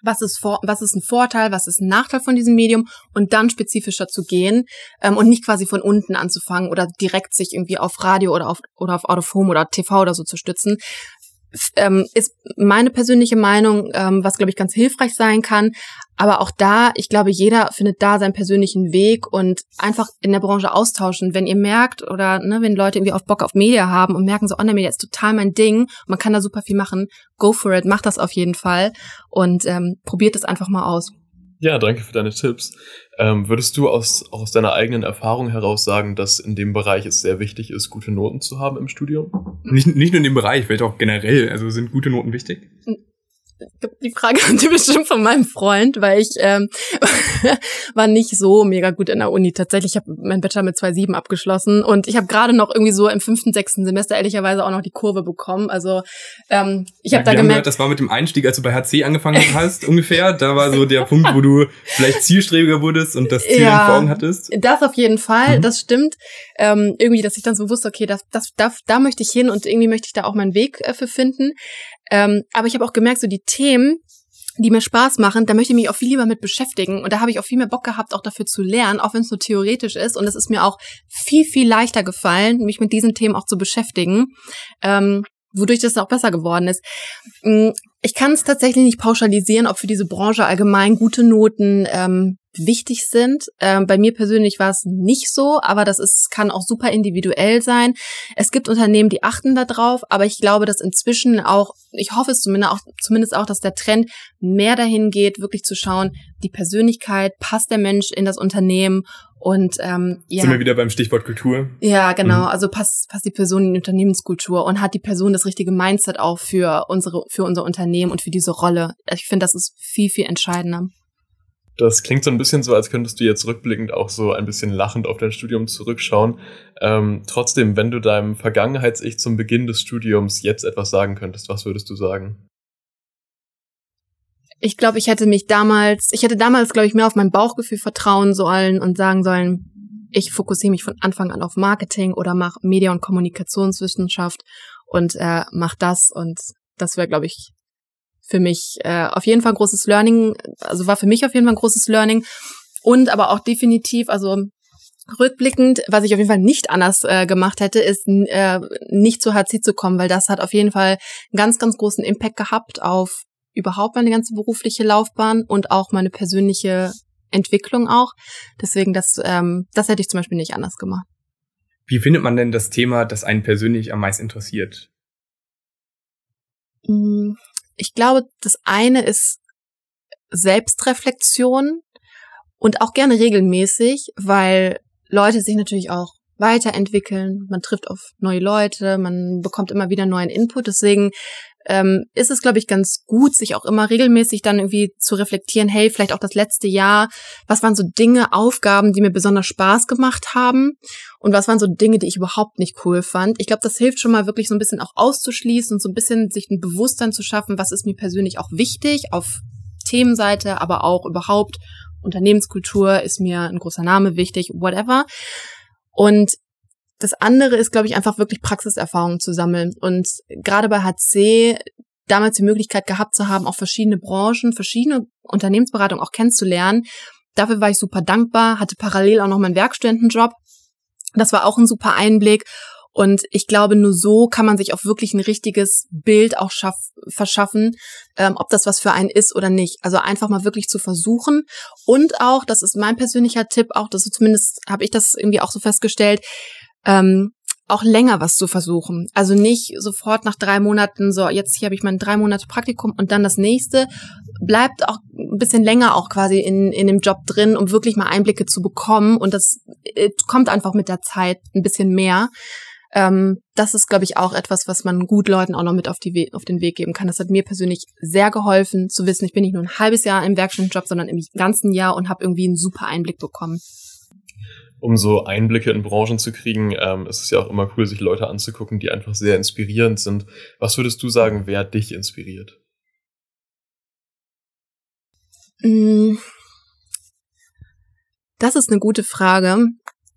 Speaker 2: was ist, vor, was ist ein Vorteil, was ist ein Nachteil von diesem Medium und dann spezifischer zu gehen ähm, und nicht quasi von unten anzufangen oder direkt sich irgendwie auf Radio oder auf, oder auf Out of Home oder TV oder so zu stützen, ähm, ist meine persönliche Meinung, ähm, was glaube ich ganz hilfreich sein kann. Aber auch da, ich glaube, jeder findet da seinen persönlichen Weg und einfach in der Branche austauschen. Wenn ihr merkt oder ne, wenn Leute irgendwie auf Bock auf Media haben und merken so, Online-Media ist total mein Ding, man kann da super viel machen, go for it, macht das auf jeden Fall und ähm, probiert es einfach mal aus.
Speaker 1: Ja, danke für deine Tipps. Ähm, würdest du aus, aus deiner eigenen Erfahrung heraus sagen, dass in dem Bereich es sehr wichtig ist, gute Noten zu haben im Studium?
Speaker 3: Nicht, nicht nur in dem Bereich, vielleicht auch generell. Also sind gute Noten wichtig?
Speaker 2: Die Frage kommt bestimmt von meinem Freund, weil ich ähm, war nicht so mega gut in der Uni. Tatsächlich, ich habe meinen Bachelor mit 2,7 abgeschlossen und ich habe gerade noch irgendwie so im fünften, sechsten Semester ehrlicherweise auch noch die Kurve bekommen. Also ähm, ich habe ja, da gemerkt, gehört,
Speaker 3: das war mit dem Einstieg, als du bei HC angefangen hast ungefähr. Da war so der Punkt, wo du vielleicht zielstrebiger wurdest und das Ziel ja, vor Augen hattest.
Speaker 2: Das auf jeden Fall, mhm. das stimmt. Ähm, irgendwie, dass ich dann so wusste, okay, das, das, da, da möchte ich hin und irgendwie möchte ich da auch meinen Weg äh, für finden. Ähm, aber ich habe auch gemerkt, so die Themen, die mir Spaß machen, da möchte ich mich auch viel lieber mit beschäftigen. Und da habe ich auch viel mehr Bock gehabt, auch dafür zu lernen, auch wenn es nur theoretisch ist. Und es ist mir auch viel, viel leichter gefallen, mich mit diesen Themen auch zu beschäftigen. Ähm, wodurch das auch besser geworden ist. Mm, ich kann es tatsächlich nicht pauschalisieren, ob für diese Branche allgemein gute Noten ähm, wichtig sind. Ähm, bei mir persönlich war es nicht so, aber das ist, kann auch super individuell sein. Es gibt Unternehmen, die achten da drauf, aber ich glaube, dass inzwischen auch, ich hoffe es zumindest auch, zumindest auch, dass der Trend mehr dahin geht, wirklich zu schauen, die Persönlichkeit, passt der Mensch in das Unternehmen und ähm,
Speaker 3: ja. Sind wir wieder beim Stichwort Kultur?
Speaker 2: Ja, genau. Mhm. Also passt, passt die Person in die Unternehmenskultur und hat die Person das richtige Mindset auch für unsere, für unser Unternehmen und für diese Rolle. Ich finde, das ist viel, viel entscheidender.
Speaker 1: Das klingt so ein bisschen so, als könntest du jetzt rückblickend auch so ein bisschen lachend auf dein Studium zurückschauen. Ähm, trotzdem, wenn du deinem Vergangenheits-Ich zum Beginn des Studiums jetzt etwas sagen könntest, was würdest du sagen?
Speaker 2: Ich glaube, ich hätte mich damals, ich hätte damals, glaube ich, mehr auf mein Bauchgefühl vertrauen sollen und sagen sollen, ich fokussiere mich von Anfang an auf Marketing oder mache Media- und Kommunikationswissenschaft und äh, mach das und das wäre, glaube ich, für mich äh, auf jeden Fall ein großes Learning, also war für mich auf jeden Fall ein großes Learning und aber auch definitiv, also rückblickend, was ich auf jeden Fall nicht anders äh, gemacht hätte, ist äh, nicht zu HC zu kommen, weil das hat auf jeden Fall einen ganz, ganz großen Impact gehabt auf überhaupt meine ganze berufliche Laufbahn und auch meine persönliche Entwicklung auch. Deswegen, das, ähm, das hätte ich zum Beispiel nicht anders gemacht.
Speaker 3: Wie findet man denn das Thema, das einen persönlich am meisten interessiert?
Speaker 2: Ich glaube, das eine ist Selbstreflexion und auch gerne regelmäßig, weil Leute sich natürlich auch weiterentwickeln, man trifft auf neue Leute, man bekommt immer wieder neuen Input. Deswegen ähm, ist es, glaube ich, ganz gut, sich auch immer regelmäßig dann irgendwie zu reflektieren, hey, vielleicht auch das letzte Jahr, was waren so Dinge, Aufgaben, die mir besonders Spaß gemacht haben und was waren so Dinge, die ich überhaupt nicht cool fand. Ich glaube, das hilft schon mal wirklich so ein bisschen auch auszuschließen und so ein bisschen sich ein Bewusstsein zu schaffen, was ist mir persönlich auch wichtig auf Themenseite, aber auch überhaupt Unternehmenskultur ist mir ein großer Name wichtig, whatever. Und das andere ist, glaube ich, einfach wirklich Praxiserfahrungen zu sammeln. Und gerade bei HC damals die Möglichkeit gehabt zu haben, auch verschiedene Branchen, verschiedene Unternehmensberatungen auch kennenzulernen. Dafür war ich super dankbar, hatte parallel auch noch meinen Werkstudentenjob. Das war auch ein super Einblick. Und ich glaube, nur so kann man sich auch wirklich ein richtiges Bild auch schaff, verschaffen, ähm, ob das was für einen ist oder nicht. Also einfach mal wirklich zu versuchen. Und auch, das ist mein persönlicher Tipp, auch, das zumindest habe ich das irgendwie auch so festgestellt, ähm, auch länger was zu versuchen. Also nicht sofort nach drei Monaten, so jetzt hier habe ich mein drei Monate Praktikum und dann das nächste. Bleibt auch ein bisschen länger auch quasi in, in dem Job drin, um wirklich mal Einblicke zu bekommen. Und das äh, kommt einfach mit der Zeit ein bisschen mehr. Ähm, das ist, glaube ich, auch etwas, was man gut Leuten auch noch mit auf, die We auf den Weg geben kann. Das hat mir persönlich sehr geholfen, zu wissen, ich bin nicht nur ein halbes Jahr im Werkstattjob, sondern im ganzen Jahr und habe irgendwie einen super Einblick bekommen
Speaker 1: um so Einblicke in Branchen zu kriegen, ähm, ist es ja auch immer cool, sich Leute anzugucken, die einfach sehr inspirierend sind. Was würdest du sagen, wer dich inspiriert?
Speaker 2: Mm. Das ist eine gute Frage.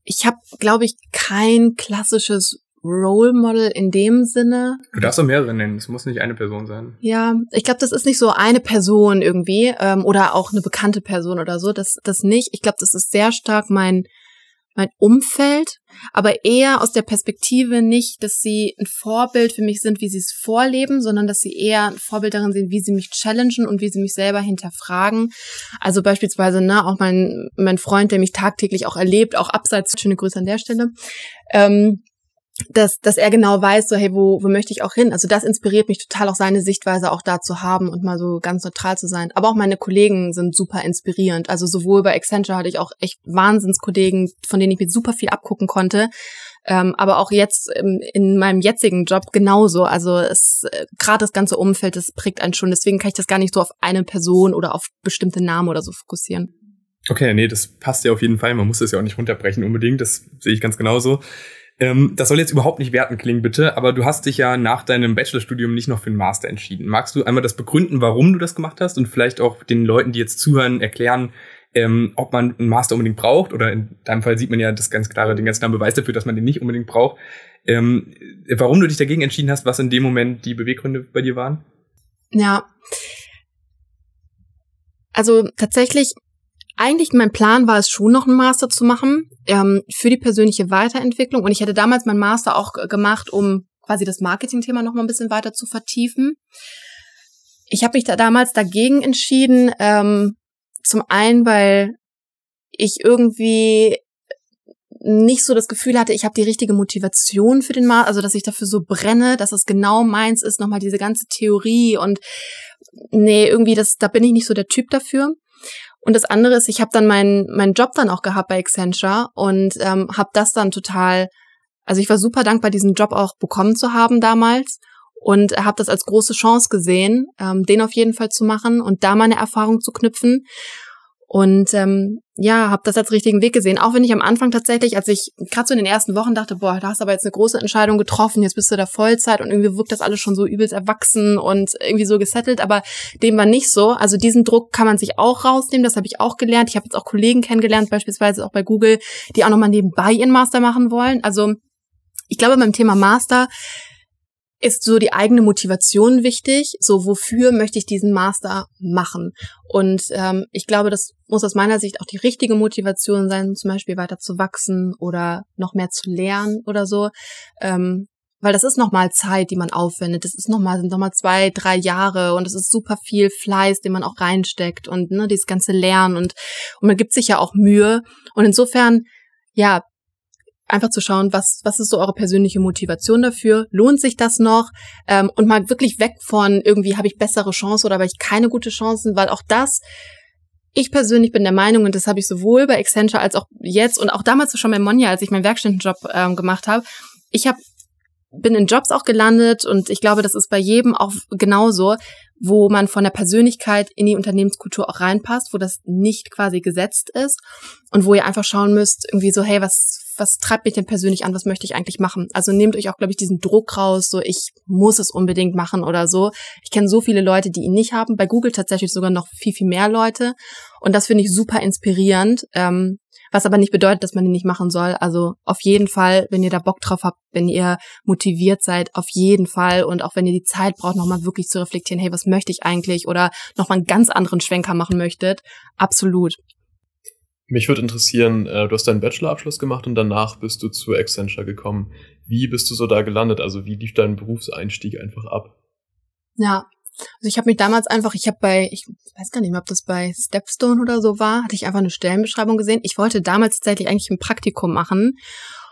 Speaker 2: Ich habe, glaube ich, kein klassisches Role Model in dem Sinne.
Speaker 3: Du darfst auch mehrere nennen, es muss nicht eine Person sein.
Speaker 2: Ja, ich glaube, das ist nicht so eine Person irgendwie ähm, oder auch eine bekannte Person oder so. Das, das nicht. Ich glaube, das ist sehr stark mein mein Umfeld, aber eher aus der Perspektive nicht, dass sie ein Vorbild für mich sind, wie sie es vorleben, sondern dass sie eher ein Vorbild darin sind, wie sie mich challengen und wie sie mich selber hinterfragen. Also beispielsweise, ne, auch mein, mein Freund, der mich tagtäglich auch erlebt, auch abseits, schöne Grüße an der Stelle, ähm, dass, dass er genau weiß, so, hey, wo, wo möchte ich auch hin? Also das inspiriert mich total, auch seine Sichtweise auch da zu haben und mal so ganz neutral zu sein. Aber auch meine Kollegen sind super inspirierend. Also sowohl bei Accenture hatte ich auch echt Wahnsinnskollegen, von denen ich mir super viel abgucken konnte. Ähm, aber auch jetzt im, in meinem jetzigen Job genauso. Also es äh, gerade das ganze Umfeld, das prägt einen schon. Deswegen kann ich das gar nicht so auf eine Person oder auf bestimmte Namen oder so fokussieren.
Speaker 3: Okay, nee, das passt ja auf jeden Fall. Man muss das ja auch nicht runterbrechen unbedingt. Das sehe ich ganz genauso. Ähm, das soll jetzt überhaupt nicht werten klingen, bitte, aber du hast dich ja nach deinem Bachelorstudium nicht noch für einen Master entschieden. Magst du einmal das begründen, warum du das gemacht hast und vielleicht auch den Leuten, die jetzt zuhören, erklären, ähm, ob man einen Master unbedingt braucht oder in deinem Fall sieht man ja das ganz klare, den ganz klaren Beweis dafür, dass man den nicht unbedingt braucht. Ähm, warum du dich dagegen entschieden hast, was in dem Moment die Beweggründe bei dir waren?
Speaker 2: Ja. Also tatsächlich eigentlich mein Plan war es schon noch einen Master zu machen ähm, für die persönliche Weiterentwicklung und ich hätte damals meinen Master auch gemacht, um quasi das Marketing-Thema noch mal ein bisschen weiter zu vertiefen. Ich habe mich da damals dagegen entschieden, ähm, zum einen, weil ich irgendwie nicht so das Gefühl hatte, ich habe die richtige Motivation für den Master, also dass ich dafür so brenne, dass es genau meins ist, nochmal diese ganze Theorie und nee, irgendwie das, da bin ich nicht so der Typ dafür. Und das andere ist, ich habe dann meinen meinen Job dann auch gehabt bei Accenture und ähm, habe das dann total, also ich war super dankbar, diesen Job auch bekommen zu haben damals und habe das als große Chance gesehen, ähm, den auf jeden Fall zu machen und da meine Erfahrung zu knüpfen. Und ähm, ja, habe das als richtigen Weg gesehen. Auch wenn ich am Anfang tatsächlich, als ich gerade so in den ersten Wochen dachte, boah, da hast du aber jetzt eine große Entscheidung getroffen, jetzt bist du da Vollzeit und irgendwie wirkt das alles schon so übelst erwachsen und irgendwie so gesettelt, aber dem war nicht so. Also diesen Druck kann man sich auch rausnehmen, das habe ich auch gelernt. Ich habe jetzt auch Kollegen kennengelernt, beispielsweise auch bei Google, die auch nochmal nebenbei ihren Master machen wollen. Also ich glaube, beim Thema Master ist so die eigene Motivation wichtig. So, wofür möchte ich diesen Master machen? Und ähm, ich glaube, das muss aus meiner Sicht auch die richtige Motivation sein, zum Beispiel weiter zu wachsen oder noch mehr zu lernen oder so. Ähm, weil das ist nochmal Zeit, die man aufwendet. Das ist nochmal, sind nochmal zwei, drei Jahre und es ist super viel Fleiß, den man auch reinsteckt und ne, dieses ganze Lernen und, und man gibt sich ja auch Mühe. Und insofern, ja, einfach zu schauen, was, was ist so eure persönliche Motivation dafür? Lohnt sich das noch? Ähm, und mal wirklich weg von irgendwie habe ich bessere Chancen oder habe ich keine gute Chancen, weil auch das, ich persönlich bin der Meinung, und das habe ich sowohl bei Accenture als auch jetzt und auch damals schon bei Monja, als ich meinen Werkstättenjob ähm, gemacht habe, ich habe bin in Jobs auch gelandet und ich glaube, das ist bei jedem auch genauso, wo man von der Persönlichkeit in die Unternehmenskultur auch reinpasst, wo das nicht quasi gesetzt ist und wo ihr einfach schauen müsst, irgendwie so, hey, was, was treibt mich denn persönlich an, was möchte ich eigentlich machen? Also nehmt euch auch, glaube ich, diesen Druck raus, so ich muss es unbedingt machen oder so. Ich kenne so viele Leute, die ihn nicht haben, bei Google tatsächlich sogar noch viel, viel mehr Leute und das finde ich super inspirierend, ähm, was aber nicht bedeutet, dass man ihn nicht machen soll. Also auf jeden Fall, wenn ihr da Bock drauf habt, wenn ihr motiviert seid, auf jeden Fall. Und auch wenn ihr die Zeit braucht, nochmal wirklich zu reflektieren, hey, was möchte ich eigentlich? Oder nochmal einen ganz anderen Schwenker machen möchtet, absolut.
Speaker 1: Mich würde interessieren, äh, du hast deinen Bachelorabschluss gemacht und danach bist du zu Accenture gekommen. Wie bist du so da gelandet? Also wie lief dein Berufseinstieg einfach ab?
Speaker 2: Ja, also ich habe mich damals einfach, ich habe bei, ich weiß gar nicht mehr, ob das bei Stepstone oder so war, hatte ich einfach eine Stellenbeschreibung gesehen. Ich wollte damals tatsächlich eigentlich ein Praktikum machen.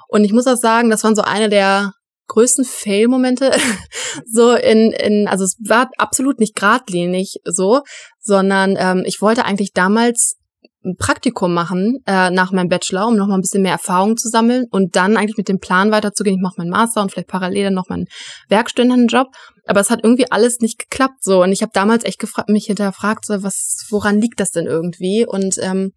Speaker 2: Und ich muss auch sagen, das waren so eine der größten Fail-Momente so in, in, also es war absolut nicht geradlinig so, sondern ähm, ich wollte eigentlich damals ein Praktikum machen äh, nach meinem Bachelor, um nochmal ein bisschen mehr Erfahrung zu sammeln und dann eigentlich mit dem Plan weiterzugehen, ich mache meinen Master und vielleicht parallel dann noch meinen Werkstudentenjob. Aber es hat irgendwie alles nicht geklappt so. Und ich habe damals echt mich hinterfragt, so, was, woran liegt das denn irgendwie? Und ähm,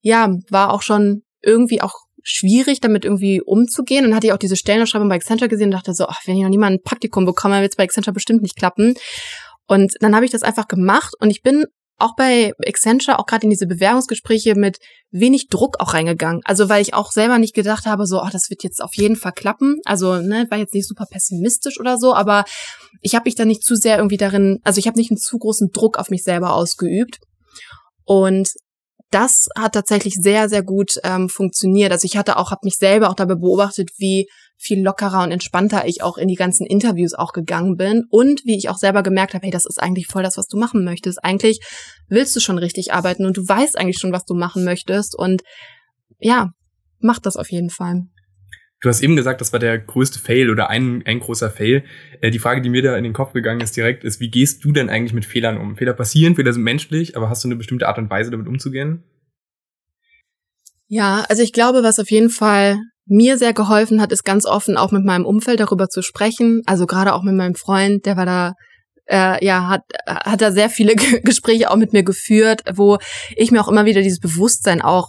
Speaker 2: ja, war auch schon irgendwie auch schwierig, damit irgendwie umzugehen. Und dann hatte ich auch diese Stellenausschreibung bei Accenture gesehen und dachte so, ach, wenn ich noch niemand ein Praktikum bekomme, wird es bei Accenture bestimmt nicht klappen. Und dann habe ich das einfach gemacht und ich bin auch bei Accenture, auch gerade in diese Bewerbungsgespräche mit wenig Druck auch reingegangen. Also weil ich auch selber nicht gedacht habe, so, ach, das wird jetzt auf jeden Fall klappen. Also, ne, war jetzt nicht super pessimistisch oder so, aber ich habe mich da nicht zu sehr irgendwie darin, also ich habe nicht einen zu großen Druck auf mich selber ausgeübt. Und das hat tatsächlich sehr, sehr gut ähm, funktioniert. Also ich hatte auch, habe mich selber auch dabei beobachtet, wie viel lockerer und entspannter ich auch in die ganzen Interviews auch gegangen bin und wie ich auch selber gemerkt habe, hey, das ist eigentlich voll das, was du machen möchtest. Eigentlich willst du schon richtig arbeiten und du weißt eigentlich schon, was du machen möchtest und ja, mach das auf jeden Fall.
Speaker 3: Du hast eben gesagt, das war der größte Fail oder ein, ein großer Fail. Äh, die Frage, die mir da in den Kopf gegangen ist direkt, ist, wie gehst du denn eigentlich mit Fehlern um? Fehler passieren, Fehler sind menschlich, aber hast du eine bestimmte Art und Weise, damit umzugehen?
Speaker 2: Ja, also ich glaube, was auf jeden Fall mir sehr geholfen hat, ist ganz offen auch mit meinem Umfeld darüber zu sprechen. Also gerade auch mit meinem Freund, der war da äh, ja, hat, hat da sehr viele Gespräche auch mit mir geführt, wo ich mir auch immer wieder dieses Bewusstsein auch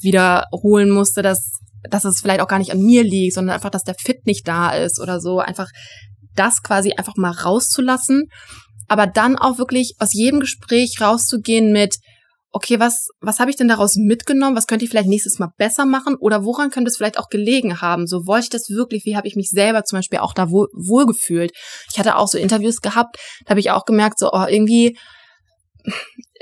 Speaker 2: wiederholen musste, dass, dass es vielleicht auch gar nicht an mir liegt, sondern einfach, dass der Fit nicht da ist oder so. Einfach das quasi einfach mal rauszulassen. Aber dann auch wirklich aus jedem Gespräch rauszugehen mit, okay, was, was habe ich denn daraus mitgenommen? Was könnte ich vielleicht nächstes Mal besser machen? Oder woran könnte es vielleicht auch gelegen haben? So wollte ich das wirklich? Wie habe ich mich selber zum Beispiel auch da wohl, wohlgefühlt? Ich hatte auch so Interviews gehabt, da habe ich auch gemerkt, so, oh, irgendwie,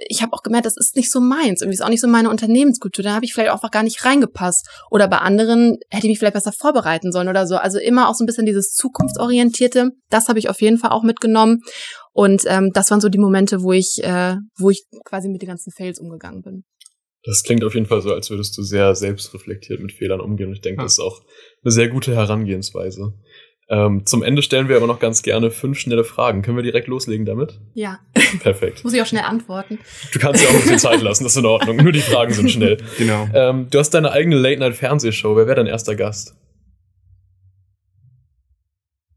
Speaker 2: ich habe auch gemerkt, das ist nicht so meins. Irgendwie ist auch nicht so meine Unternehmenskultur. Da habe ich vielleicht auch einfach gar nicht reingepasst. Oder bei anderen hätte ich mich vielleicht besser vorbereiten sollen oder so. Also immer auch so ein bisschen dieses zukunftsorientierte. Das habe ich auf jeden Fall auch mitgenommen. Und ähm, das waren so die Momente, wo ich, äh, wo ich quasi mit den ganzen Fails umgegangen bin.
Speaker 1: Das klingt auf jeden Fall so, als würdest du sehr selbstreflektiert mit Fehlern umgehen. Und ich denke, ja. das ist auch eine sehr gute Herangehensweise. Ähm, zum Ende stellen wir aber noch ganz gerne fünf schnelle Fragen. Können wir direkt loslegen damit?
Speaker 2: Ja.
Speaker 1: Perfekt.
Speaker 2: Muss ich auch schnell antworten.
Speaker 1: Du kannst ja auch ein bisschen Zeit lassen, das ist in Ordnung. Nur die Fragen sind schnell. Genau. Ähm, du hast deine eigene Late-Night-Fernsehshow. Wer wäre dein erster Gast?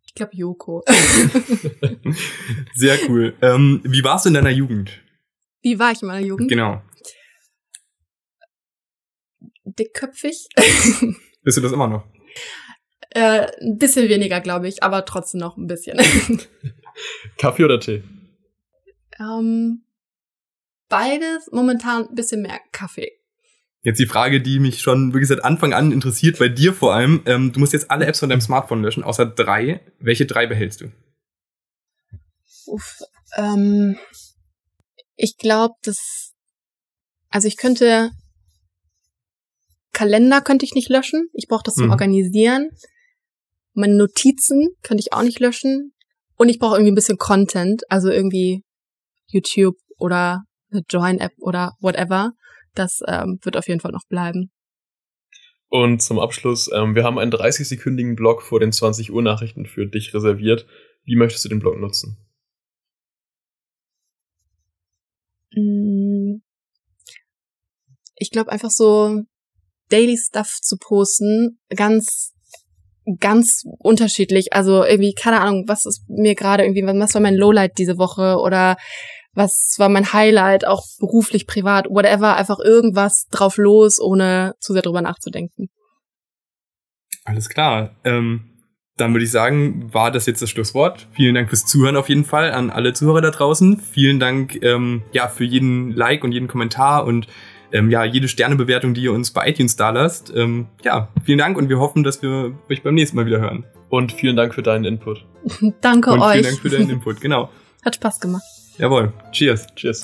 Speaker 2: Ich glaube Joko.
Speaker 3: Sehr cool. Ähm, wie warst du in deiner Jugend?
Speaker 2: Wie war ich in meiner Jugend?
Speaker 3: Genau.
Speaker 2: Dickköpfig.
Speaker 3: Bist du das immer noch?
Speaker 2: Äh, ein bisschen weniger, glaube ich, aber trotzdem noch ein bisschen.
Speaker 1: Kaffee oder Tee?
Speaker 2: Ähm, beides, momentan ein bisschen mehr Kaffee.
Speaker 3: Jetzt die Frage, die mich schon wirklich seit Anfang an interessiert, bei dir vor allem. Ähm, du musst jetzt alle Apps von deinem Smartphone löschen, außer drei. Welche drei behältst du?
Speaker 2: Uff, ähm, ich glaube, dass, also ich könnte, Kalender könnte ich nicht löschen. Ich brauche das zum mhm. Organisieren. Meine Notizen könnte ich auch nicht löschen. Und ich brauche irgendwie ein bisschen Content, also irgendwie YouTube oder eine Join-App oder whatever. Das ähm, wird auf jeden Fall noch bleiben.
Speaker 1: Und zum Abschluss, ähm, wir haben einen 30-sekündigen Blog vor den 20 Uhr Nachrichten für dich reserviert. Wie möchtest du den Blog nutzen?
Speaker 2: Mm. Ich glaube einfach so Daily Stuff zu posten, ganz ganz unterschiedlich. Also irgendwie, keine Ahnung, was ist mir gerade irgendwie, was war mein Lowlight diese Woche oder was war mein Highlight, auch beruflich, privat, whatever, einfach irgendwas drauf los, ohne zu sehr drüber nachzudenken.
Speaker 3: Alles klar. Ähm, dann würde ich sagen, war das jetzt das Schlusswort. Vielen Dank fürs Zuhören auf jeden Fall an alle Zuhörer da draußen. Vielen Dank ähm, ja für jeden Like und jeden Kommentar und ähm, ja, jede Sternebewertung, die ihr uns bei iTunes da lasst. Ähm, ja, vielen Dank und wir hoffen, dass wir euch beim nächsten Mal wieder hören.
Speaker 1: Und vielen Dank für deinen Input.
Speaker 2: Danke
Speaker 3: und
Speaker 2: euch.
Speaker 3: Vielen Dank für deinen Input, genau.
Speaker 2: Hat Spaß gemacht.
Speaker 3: Jawohl. Cheers.
Speaker 1: Cheers.